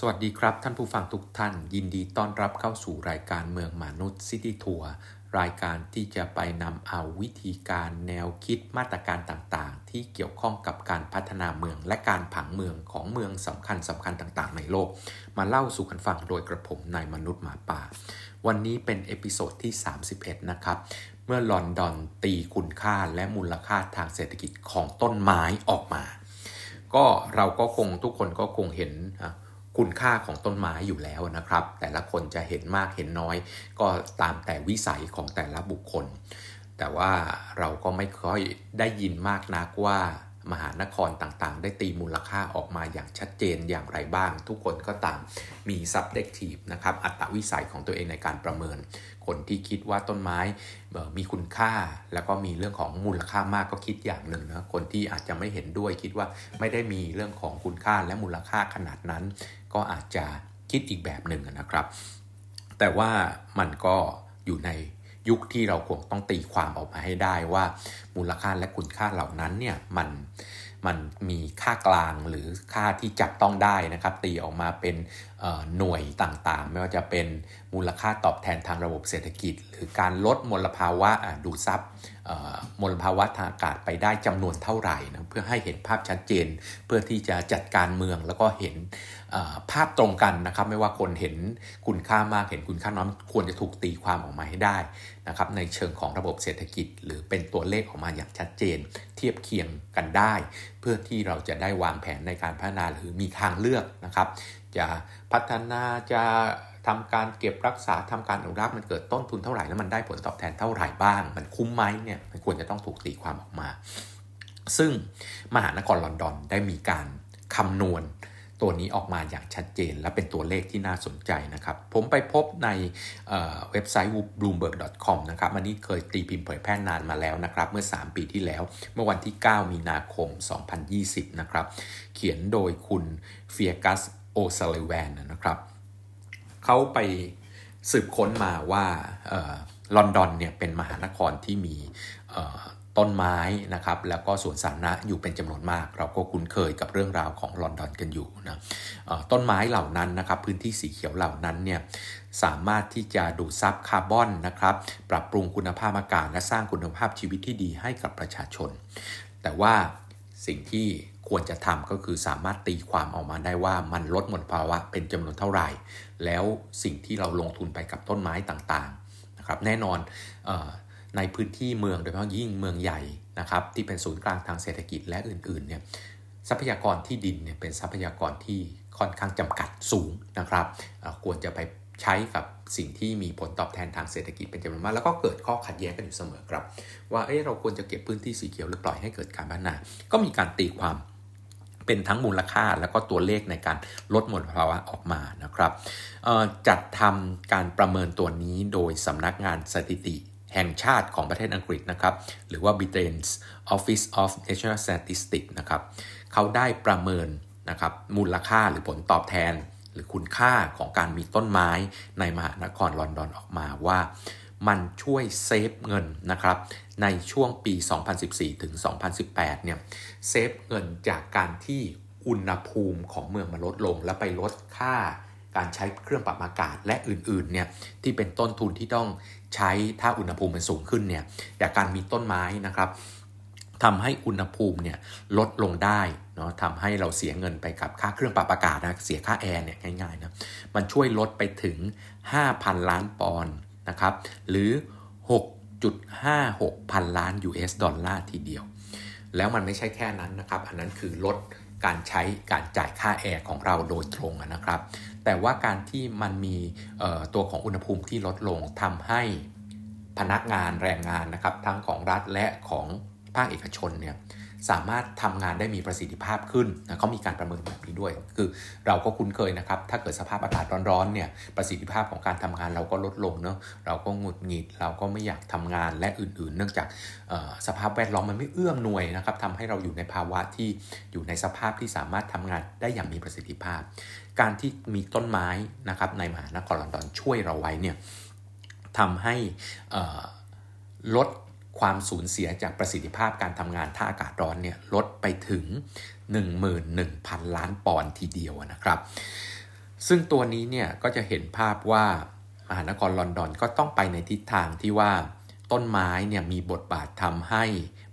สวัสดีครับ ท่านผู้ฟังทุกท่าน ยินดีต้อนรับเข้าสู่รายการเมืองมนุษย์ City Tour รายการที่จะไปนำเอาวิธีการแนวคิดมาตรการต่างๆ ที่เกี่ยวข้องกับการพัฒนาเมืองและการผังเมืองของเมืองสำคัญสำคัญต่างๆ ในโลก มาเล่าสู่กันฟังโดยกระผมนายมนุษย์หมาป่า วันนี้เป็น episode ที่ 31 นะครับ เมื่อลอนดอนตีคุณค่าและมูลค่าทางเศรษฐกิจของต้นไม้ออกมา ก็เราก็คงทุกคนก็คงเห็นนะ คุณค่าของต้นไม้อยู่แล้วนะครับ แต่ละคนจะเห็นมากเห็นน้อย ก็ตามแต่วิสัยของแต่ละบุคคล แต่ว่าเราก็ไม่ค่อยได้ยินมากนักว่ามหานครต่างๆ ได้ตีมูลค่าออกมาอย่างชัดเจนอย่างไรบ้าง ทุกคนก็ตามมี subjective นะครับ อัตวิสัยของตัวเองในการประเมิน คนที่คิดว่าต้นไม้มีคุณค่า แล้วก็มีเรื่องของมูลค่ามากก็คิดอย่างหนึ่งนะคนที่อาจจะไม่เห็นด้วยคิดว่าไม่ได้มีเรื่องของคุณค่าและมูลค่าขนาดนั้น ก็อาจจะคิดอีกแบบหนึ่งนะครับ แต่ว่ามันก็อยู่ในยุคที่เราคงต้องตีความออกมาให้ได้ว่า มูลค่าและคุณค่าเหล่านั้นเนี่ยมันมันมีค่ากลางหรือค่าที่จับต้องได้นะครับ ตีออกมาเป็นหน่วยต่างๆ ไม่ว่าจะเป็นมูลค่าตอบแทนทางระบบเศรษฐกิจ หรือการลดมลภาวะดูดซับมลภาวะทางอากาศไปได้จำนวนเท่าไหร่นะเพื่อให้เห็นภาพชัดเจน เพื่อที่จะจัดการเมืองแล้วก็เห็นภาพตรงกันนะครับไม่ว่าคนเห็นคุณค่ามากเห็นคุณค่าน้อยควรจะถูกตีความออกมาให้ได้นะครับในเชิงของระบบเศรษฐกิจ หรือเป็นตัวเลขออกมาอย่างชัดเจน เทียบเคียงกันได้ เพื่อที่เราจะได้วางแผนในการพัฒนาหรือมีทางเลือกนะครับ จะพัฒนาจะทำการเก็บรักษาทำการอนุรักษ์มันเกิดต้นทุนเท่าไหร่แล้วมันได้ผลตอบแทนเท่าไหร่บ้าง มันคุ้มไหมเนี่ยมันควรจะต้องถูกตีความออกมา ซึ่งมหานครลอนดอนได้มีการคำนวณตัวนี้ออกมาอย่างชัดเจนและเป็นตัวเลขที่น่าสนใจนะครับ ผมไปพบในเเว็บไซต์ bloomberg.com นะครับอันนี้เคยตีพิมพ์เผยแพร่นานมาแล้วนะครับ เมื่อ 3 ปีที่แล้ว เมื่อวันที่ 9 มีนาคม 2020 นะครับ เขียนโดยคุณเฟียกัส โอซาลิแวนนะครับเขาไปสืบค้นมาว่าลอนดอนเนี่ยเป็นมหานครที่มีต้นไม้นะครับแล้วก็สวนสาธารณะอยู่เป็นจำนวนมาก เราก็คุ้นเคยกับเรื่องราวของลอนดอนกันอยู่นะต้นไม้เหล่านั้นนะครับพื้นที่สีเขียวเหล่านั้นเนี่ยสามารถที่จะดูดซับคาร์บอนนะครับปรับปรุงคุณภาพอากาศและสร้างคุณภาพชีวิตที่ดีให้กับประชาชน แต่ว่าสิ่งที่ ควรจะทำก็คือสามารถตีความออกมาได้ว่ามันลดมลภาวะเป็นจำนวนเท่าไหร่ แล้วสิ่งที่เราลงทุนไปกับต้นไม้ต่างๆนะครับแน่นอนในพื้นที่เมืองโดยเฉพาะยิ่งเมืองใหญ่นะครับที่เป็นศูนย์กลางทางเศรษฐกิจและอื่นๆเนี่ยทรัพยากรที่ดินเนี่ยเป็นทรัพยากรที่ค่อนข้างจำกัดสูงนะครับควรจะไปใช้กับสิ่งที่มีผลตอบแทนทางเศรษฐกิจเป็นจำนวนมากแล้วก็เกิดข้อขัดแย้งกันอยู่เสมอครับ ว่าเอ้เราควรจะเก็บพื้นที่สีเขียวหรือปล่อยให้เกิดการพัฒนา ก็มีการตีความ เป็นทั้งมูลค่าแล้วก็ตัวเลขในการลดมลภาวะออกมานะครับจัดทำการประเมินตัวนี้โดยสำนักงานสถิติแห่งชาติของประเทศอังกฤษนะครับ หรือว่า Britain's Office of National Statistics นะครับ เขาได้ประเมินนะครับมูลค่าหรือผลตอบแทน หรือคุณค่าของการมีต้นไม้ในมหานครลอนดอนออกมาว่า มันช่วยเซฟเงินนะครับในช่วงปี 2014 ถึง 2018 เนี่ยเซฟเงินจากการที่อุณหภูมิของเมืองมันลดลง และไปลดค่าการใช้เครื่องปรับอากาศและอื่นๆเนี่ยที่เป็นต้นทุนที่ต้องใช้ถ้าอุณหภูมิมันสูงขึ้นเนี่ยจากการมีต้นไม้นะครับทำให้อุณหภูมิเนี่ยลดลงได้เนาะทำให้เราเสียเงินไปกับค่าเครื่องปรับอากาศนะเสียค่าแอร์เนี่ยง่ายๆนะมันช่วยลดไปถึง 5,000 ล้านปอนด์ นะครับ หรือ 6.56 พันล้าน US ดอลลาร์ทีเดียว แล้วมันไม่ใช่แค่นั้นนะครับ อันนั้นคือลดการใช้การจ่ายค่าแอร์ของเราโดยตรงนะครับ แต่ว่าการที่มันมีตัวของอุณหภูมิที่ลดลงทำให้พนักงานแรงงานนะครับ ทั้งของรัฐและของภาคเอกชนเนี่ย สามารถทำงานได้มีประสิทธิภาพขึ้นนะเขามีการประเมินแบบนี้ด้วย คือเราก็คุ้นเคยนะครับ ถ้าเกิดสภาพอากาศร้อนๆเนี่ยประสิทธิภาพของการทำงานเราก็ลดลงเนาะเราก็หงุดหงิด เราก็ไม่อยากทำงานและอื่นๆ เนื่องจากสภาพแวดล้อมมันไม่เอื้อมหน่วยนะครับทำให้เราอยู่ในภาวะที่อยู่ในสภาพที่สามารถทำงานได้อย่างมีประสิทธิภาพ การที่มีต้นไม้นะครับในมหานครลอนดอนช่วยเราไว้เนี่ยทำให้ลด ความสูญเสียจากประสิทธิภาพการทำงานท่าอากาศร้อนเนี่ยลดไปถึง 11,000 ล้านปอนด์ทีเดียวนะครับ ซึ่งตัวนี้เนี่ยก็จะเห็นภาพว่ามหานครลอนดอนก็ต้องไปในทิศทางที่ว่าต้นไม้เนี่ยมีบทบาททำให้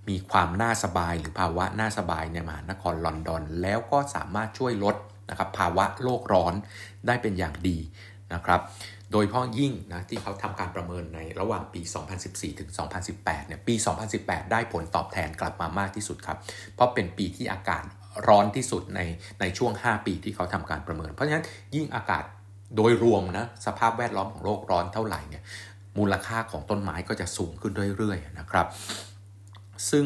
มีความน่าสบายหรือภาวะน่าสบายในมหานครลอนดอน แล้วก็สามารถช่วยลดนะครับภาวะโลกร้อนได้เป็นอย่างดีนะครับ โดยเฉพาะยิ่งนะที่เขาทำการประเมินในระหว่างปี 2014 ถึง 2018 เนี่ย ปี 2018 ได้ผลตอบแทนกลับมามากที่สุดครับ เพราะเป็นปีที่อากาศร้อนที่สุดในในช่วง 5 ปีที่เขาทำการประเมิน เพราะฉะนั้นยิ่งอากาศโดยรวมนะสภาพแวดล้อมของโลกร้อนเท่าไหร่เนี่ยมูลค่าของต้นไม้ก็จะสูงขึ้นเรื่อยๆนะครับ ซึ่ง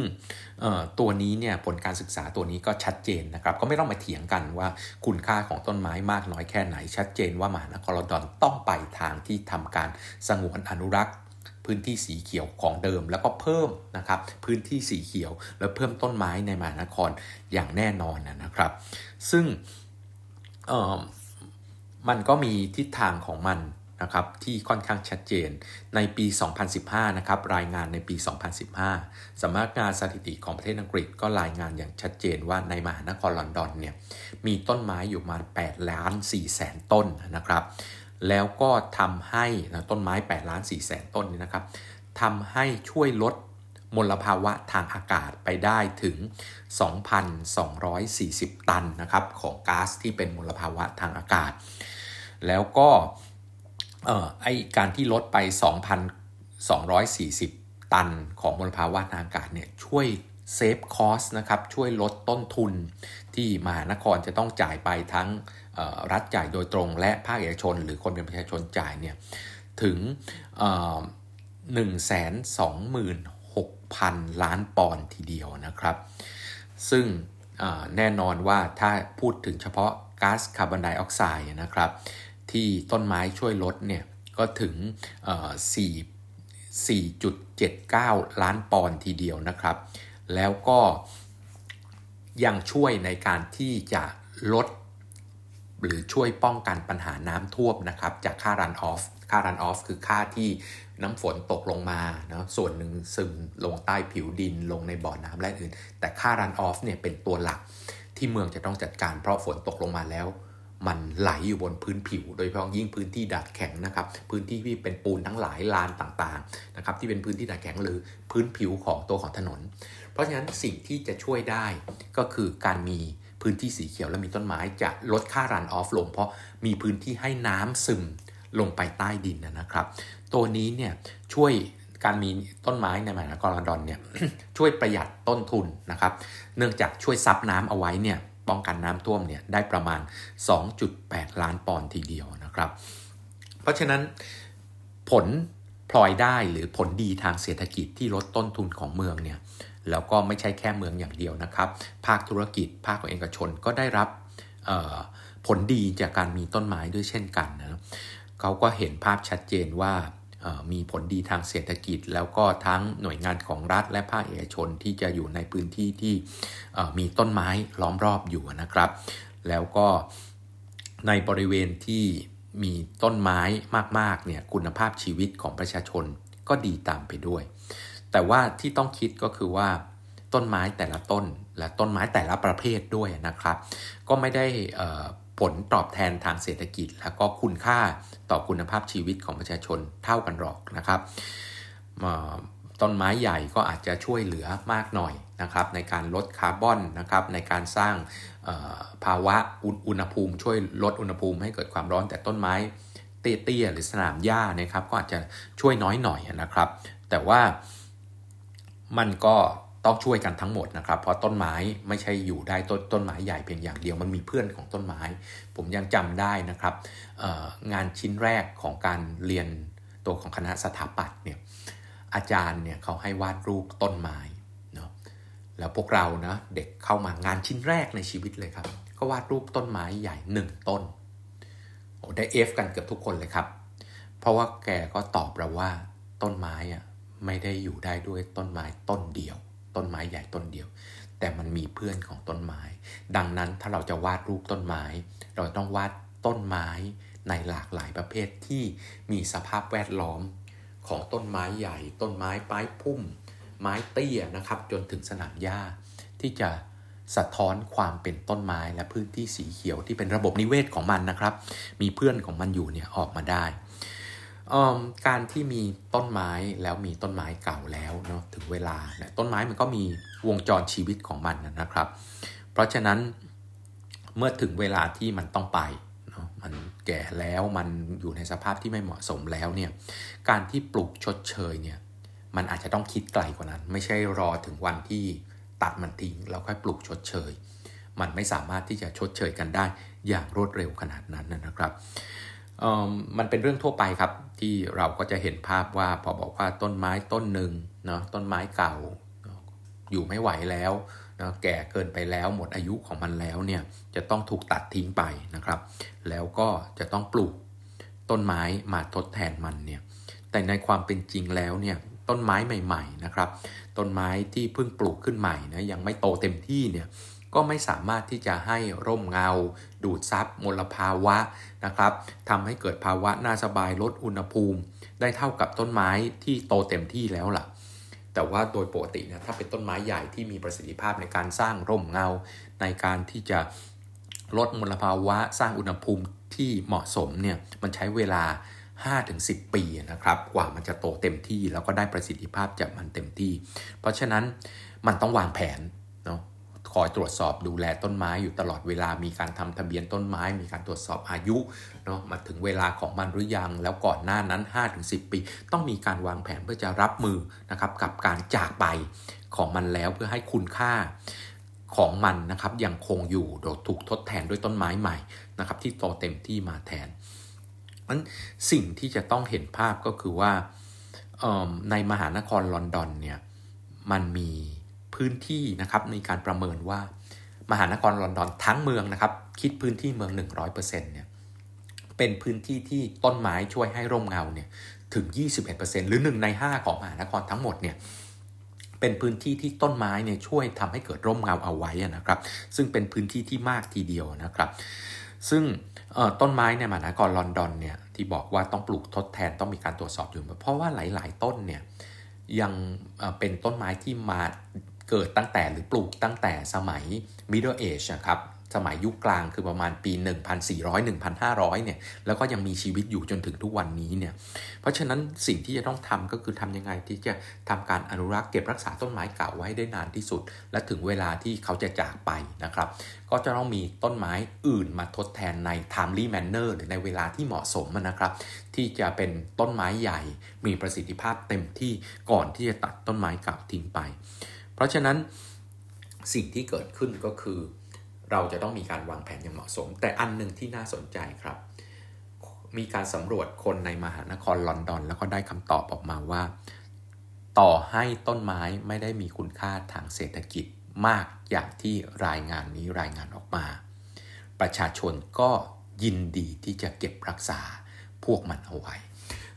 ตัวนี้เนี่ยผลการศึกษาตัวนี้ก็ชัดเจนนะครับ ก็ไม่ต้องมาเถียงกันว่าคุณค่าของต้นไม้มากน้อยแค่ไหน ชัดเจนว่ามหานครลอนดอนต้องไปทางที่ทำการสงวนอนุรักษ์พื้นที่สีเขียวของเดิมแล้วก็เพิ่มนะครับพื้นที่สีเขียวแล้วเพิ่มต้นไม้ในมหานครอย่างแน่นอนนะครับ ซึ่งมันก็มีทิศทางของมัน นะครับที่ค่อนข้างชัดเจนในปี 2015 นะครับรายงานในปี 2015สำนักงานสถิติของประเทศอังกฤษก็รายงานอย่างชัดเจนว่าในมหานครลอนดอนเนี่ยมีต้นไม้อยู่มา8ล้าน4แสนต้นนะครับ แล้วก็ทำให้นะต้นไม้8ล้าน4แสนต้นนี่นะครับทำให้ช่วยลดมลภาวะทางอากาศไปได้ถึง 2,240 ตันนะครับของก๊าซที่เป็นมลภาวะทางอากาศ แล้วก็ เอ่อไอการที่ลดไป 2,240 ตันของมลภาวะทางอากาศเนี่ยช่วยเซฟคอสนะครับช่วยลดต้นทุนที่มหานครจะต้องจ่ายไปทั้งรัฐจ่ายโดยตรงและภาคเอกชน หรือคนเป็นประชาชนจ่ายเนี่ยถึงหนึ่งแสนสองหมื่นหกพันล้านปอนด์ทีเดียวนะครับ ซึ่งแน่นอนว่าถ้าพูดถึงเฉพาะก๊าซคาร์บอนไดออกไซด์นะครับ ที่ต้นไม้ช่วยลดเนี่ยก็ถึง4 4.79 ล้านปอนด์ทีเดียวนะครับ แล้วก็ยังช่วยในการที่จะลด หรือช่วยป้องกันปัญหาน้ำท่วมนะครับ จากค่ารันออฟค่ารันออฟคือค่าที่น้ำฝนตกลงมาเนาะส่วนหนึ่งซึมลงใต้ผิวดินลงในบ่อน้ำและอื่น แต่ค่ารันออฟเนี่ยเป็นตัวหลักที่เมืองจะต้องจัดการเพราะฝนตกลงมาแล้ว มันไหลอยู่บนพื้นผิว โดยเฉพาะยิ่งพื้นที่ดัดแข็งนะครับ พื้นที่ที่เป็นปูนทั้งหลายลานต่างๆนะครับที่เป็นพื้นที่ดัดแข็งหรือพื้นผิวของตัวของถนน เพราะฉะนั้นสิ่งที่จะช่วยได้ก็คือการมีพื้นที่สีเขียวและมีต้นไม้จะลดค่ารันออฟลง เพราะมีพื้นที่ให้น้ำซึมลงไปใต้ดินนะครับ ตัวนี้เนี่ยช่วยการมีต้นไม้ในมหานครลอนดอนเนี่ยช่วยประหยัดต้นทุนนะครับ เนื่องจากช่วยซับน้ำเอาไว้เนี่ย ป้องกันน้ำท่วมเนี่ยได้ประมาณ 2.8 ล้านปอนด์ทีเดียวนะครับ เพราะฉะนั้นผลพลอยได้หรือผลดีทางเศรษฐกิจที่ลดต้นทุนของเมืองเนี่ยแล้วก็ไม่ใช่แค่เมืองอย่างเดียวนะครับ ภาคธุรกิจภาคเอกชนก็ได้รับผลดีจากการมีต้นไม้ด้วยเช่นกันนะเขาก็เห็นภาพชัดเจนว่า มีผลดีทางเศรษฐกิจ แล้วก็ทั้งหน่วยงานของรัฐและภาคเอกชนที่จะอยู่ในพื้นที่ที่มีต้นไม้ล้อมรอบอยู่นะครับ แล้วก็ในบริเวณที่มีต้นไม้มากๆเนี่ยคุณภาพชีวิตของประชาชนก็ดีตามไปด้วย แต่ว่าที่ต้องคิดก็คือว่าต้นไม้แต่ละต้นและต้นไม้แต่ละประเภทด้วยนะครับ ก็ไม่ได้ ผลตอบแทนทางเศรษฐกิจ แล้วก็คุณค่าต่อคุณภาพชีวิตของประชาชนเท่ากันหรอกนะครับต้นไม้ใหญ่ก็อาจจะช่วยเหลือมากหน่อยนะครับในการลดคาร์บอนนะครับในการสร้างภาวะอุณหภูมิ ช่วยลดอุณหภูมิให้เกิดความร้อนแต่ต้นไม้เตี้ยๆหรือสนามหญ้านะครับก็อาจจะช่วยน้อยหน่อยนะครับ แต่ว่ามันก็ ต้องช่วยกันทั้งหมดนะครับ เพราะต้นไม้ไม่ใช่อยู่ได้ต้นต้นไม้ใหญ่เพียงอย่างเดียวมันมีเพื่อนของต้นไม้ ผมยังจำได้นะครับงานชิ้นแรกของการเรียนตัวของคณะสถาปัตย์เนี่ยอาจารย์เนี่ยเขาให้วาดรูปต้นไม้เนาะแล้วพวกเรานะเด็กเข้ามางานชิ้นแรกในชีวิตเลยครับ ก็วาดรูปต้นไม้ใหญ่หนึ่งต้นโอ้ได้เอฟกันเกือบทุกคนเลยครับ เพราะว่าแกก็ตอบเราว่าต้นไม้อะไม่ได้อยู่ได้ด้วยต้นไม้ต้นเดียว ต้นไม้ใหญ่ต้นเดียว แต่มันมีเพื่อนของต้นไม้ ดังนั้นถ้าเราจะวาดรูปต้นไม้ เราต้องวาดต้นไม้ในหลากหลายประเภทที่มีสภาพแวดล้อมของต้นไม้ใหญ่ ต้นไม้ป้ายพุ่ม ไม้เตี้ยนะครับ จนถึงสนามหญ้า ที่จะสะท้อนความเป็นต้นไม้และพื้นที่สีเขียวที่เป็นระบบนิเวศของมันนะครับ มีเพื่อนของมันอยู่เนี่ยออกมาได้ การที่มีต้นไม้แล้วมีต้นไม้เก่าแล้วเนาะถึงเวลาเนี่ยต้นไม้มันก็มีวงจรชีวิตของมันนะครับ เพราะฉะนั้นเมื่อถึงเวลาที่มันต้องไปเนาะมันแก่แล้วมันอยู่ในสภาพที่ไม่เหมาะสมแล้วเนี่ยการที่ปลูกชดเชยเนี่ยมันอาจจะต้องคิดไกลกว่านั้น ไม่ใช่รอถึงวันที่ตัดมันทิ้งแล้วค่อยปลูกชดเชย มันไม่สามารถที่จะชดเชยกันได้อย่างรวดเร็วขนาดนั้นนะครับ มันเป็นเรื่องทั่วไปครับ ที่เราก็จะเห็นภาพว่าพอบอกว่าต้นไม้ต้นหนึ่งเนาะต้นไม้เก่า อยู่ไม่ไหวแล้วนะแก่เกินไปแล้วหมดอายุของมันแล้วเนี่ยจะต้องถูกตัดทิ้งไปนะครับ แล้วก็จะต้องปลูกต้นไม้มาทดแทนมันเนี่ยแต่ในความเป็นจริงแล้วเนี่ยต้นไม้ใหม่ ๆนะครับ ต้นไม้ที่เพิ่งปลูกขึ้นใหม่นะยังไม่โตเต็มที่เนี่ย ก็ไม่สามารถที่จะให้ร่มเงา ดูดซับมลภาวะนะครับทำให้เกิดภาวะน่าสบายลดอุณหภูมิ ได้เท่ากับต้นไม้ที่โตเต็มที่แล้วล่ะ แต่ว่าโดยปกตินะถ้าเป็นต้นไม้ใหญ่ที่มีประสิทธิภาพในการสร้างร่มเงา ในการที่จะลดมลภาวะสร้างอุณหภูมิที่เหมาะสมเนี่ยมันใช้เวลา 5-10 ปีนะครับกว่ามันจะโตเต็มที่แล้วก็ได้ประสิทธิภาพจากมันเต็มที่ เพราะฉะนั้นมันต้องวางแผน คอยตรวจสอบดูแลต้นไม้อยู่ตลอดเวลามีการทำทะเบียนต้นไม้ มีการตรวจสอบอายุเนาะมาถึงเวลาของมันหรือยัง แล้วก่อนหน้านั้น 5-10 ปี ต้องมีการวางแผนเพื่อจะรับมือนะครับกับการจากไปของมันแล้วเพื่อให้คุณค่าของมันนะครับยังคงอยู่โดยถูกทดแทนด้วยต้นไม้ใหม่นะครับที่โตเต็มที่มาแทนมันสิ่งที่จะต้องเห็นภาพก็คือว่าในมหานครลอนดอนเนี่ยมันมี พื้นที่นะครับในการประเมินว่ามหานครลอนดอนทั้งเมืองนะครับ คิดพื้นที่เมือง 100%เนี่ยเป็นพื้นที่ที่ต้นไม้ช่วยให้ร่มเงาเนี่ยถึง 21%หรือ 1 ใน 5 ของมหานครทั้งหมดเนี่ยเป็นพื้นที่ที่ต้นไม้เนี่ยช่วยทำให้เกิดร่มเงาเอาไว้นะครับ ซึ่งเป็นพื้นที่ที่มากทีเดียวนะครับ ซึ่งต้นไม้ในมหานครลอนดอนเนี่ยที่บอกว่าต้องปลูกทดแทนต้องมีการตรวจสอบอยู่ เพราะว่าหลาย ๆ ต้นเนี่ยยังเป็นต้นไม้ที่มา เกิดตั้งแต่หรือปลูกตั้งแต่สมัย Middle Age นะครับสมัยยุคกลางคือประมาณปี 1,400 1,500 เนี่ย แล้วก็ยังมีชีวิตอยู่จนถึงทุกวันนี้เนี่ย เพราะฉะนั้นสิ่งที่จะต้องทำก็คือทำยังไงที่จะทำการอนุรักษ์เก็บรักษาต้นไม้เก่าไว้ได้นานที่สุด และถึงเวลาที่เขาจะจากไปนะครับ ก็จะต้องมีต้นไม้อื่นมาทดแทนใน timely manner หรือในเวลาที่เหมาะสมนะครับ ที่จะเป็นต้นไม้ใหญ่มีประสิทธิภาพเต็มที่ก่อนที่จะตัดต้นไม้เก่าทิ้งไป เพราะฉะนั้นสิ่งที่เกิดขึ้นก็คือ เราจะต้องมีการวางแผนอย่างเหมาะสม แต่อันหนึ่งที่น่าสนใจครับ มีการสำรวจคนในมหานครลอนดอน แล้วก็ได้คำตอบออกมาว่า ต่อให้ต้นไม้ไม่ได้มีคุณค่าทางเศรษฐกิจมากอย่างที่รายงานนี้รายงานออกมา ประชาชนก็ยินดีที่จะเก็บรักษาพวกมันเอาไว้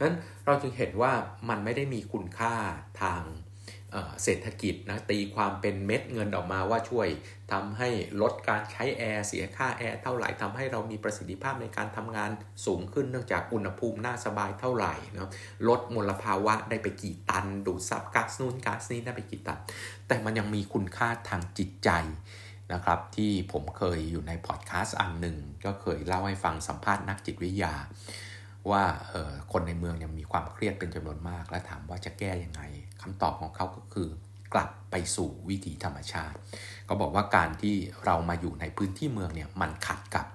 นั้นเราจึงเห็นว่ามันไม่ได้มีคุณค่าทาง เศรษฐกิจนะตีความเป็นเม็ดเงินออกมาว่าช่วยทำให้ลดการใช้แอร์เสียค่าแอร์เท่าไหร่ทำให้เรามีประสิทธิภาพในการทำงานสูงขึ้นเนื่องจากอุณหภูมิน่าสบายเท่าไหร่นะลดมลภาวะได้ไปกี่ตัน ดูดซับก๊าซนู่นก๊าซนี้ได้ไปกี่ตัน แต่มันยังมีคุณค่าทางจิตใจนะครับที่ผมเคยอยู่ในพอดแคสต์อันหนึ่งก็เคยเล่าให้ฟังสัมภาษณ์นักจิตวิทยา ว่าคนในเมืองยังมีความเครียดเป็นจำนวนมาก และถามว่าจะแก้ยังไงคำตอบของเขาก็คือกลับไปสู่วิถีธรรมชาติเขาบอกว่าการที่เรามาอยู่ในพื้นที่เมืองเนี่ยมันขัดกับ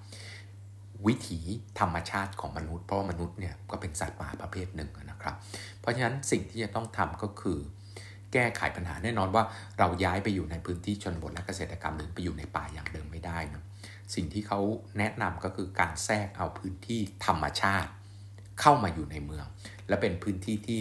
วิถีธรรมชาติของมนุษย์ เพราะมนุษย์เนี่ยก็เป็นสัตว์ป่าประเภทหนึ่งนะครับ เพราะฉะนั้นสิ่งที่จะต้องทำก็คือ แก้ไขปัญหาแน่นอนว่าเราย้ายไปอยู่ในพื้นที่ชนบทและเกษตรกรรมหรือไปอยู่ในป่าอย่างเดิมไม่ได้นะสิ่งที่เขาแนะนำก็คือการแทรกเอาพื้นที่ธรรมชาติ เข้ามาอยู่ในเมือง และเป็นพื้นที่ที่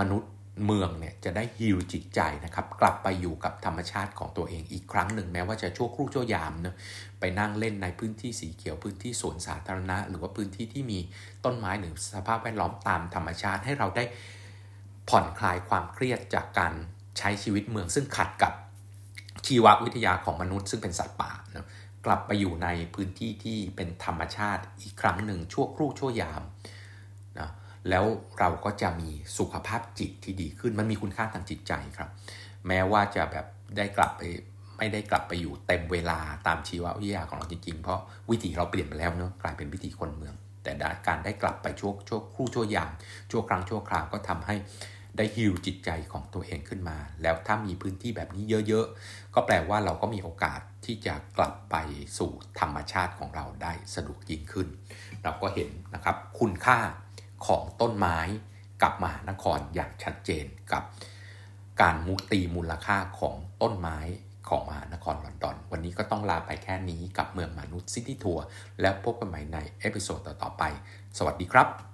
มนุษย์เมืองเนี่ยจะได้ฮิวจิตใจนะครับกลับไปอยู่กับธรรมชาติของตัวเองอีกครั้งหนึ่งแม้ว่าจะชั่วครู่ชั่วยามเนะไปนั่งเล่นในพื้นที่สีเขียวพื้นที่สวนสาธารณะ หรือว่าพื้นที่ที่มีต้นไม้หรือสภาพแวดล้อมตามธรรมชาติให้เราได้ผ่อนคลายความเครียดจากการใช้ชีวิตเมือง ซึ่งขัดกับชีววิทยาของมนุษย์ซึ่งเป็นสัตว์ป่านะกลับไปอยู่ในพื้นที่ที่เป็นธรรมชาติอีกครั้งหนึ่งชั่วครู่ชั่วยาม แล้วเราก็จะมีสุขภาพจิตที่ดีขึ้น มันมีคุณค่าทางจิตใจครับ แม้ว่าจะแบบได้กลับไปไม่ได้กลับไปอยู่เต็มเวลาตามชีววิทยาของเราจริงๆ เพราะวิถีเราเปลี่ยนไปแล้วเนาะกลายเป็นวิถีคนเมือง แต่การได้กลับไปช่วชั่วครู่ชั่วยามชั่วครั้งชั่วคราวก็ทำให้ได้ฮิวจิตใจของตัวเองขึ้นมา แล้วถ้ามีพื้นที่แบบนี้เยอะๆ ก็แปลว่าเราก็มีโอกาสที่จะกลับไปสู่ธรรมชาติของเราได้สะดวกยิ่งขึ้น เราก็เห็นนะครับคุณค่า ของต้นไม้กับมหานครอย่างชัดเจนกับการมูตีมูลค่าของต้นไม้ของมหานครลอนดอน วันนี้ก็ต้องลาไปแค่นี้กับเมืองมนุษย์ City Tour แล้วพบกันใหม่ใน episode ต่อๆไป สวัสดีครับ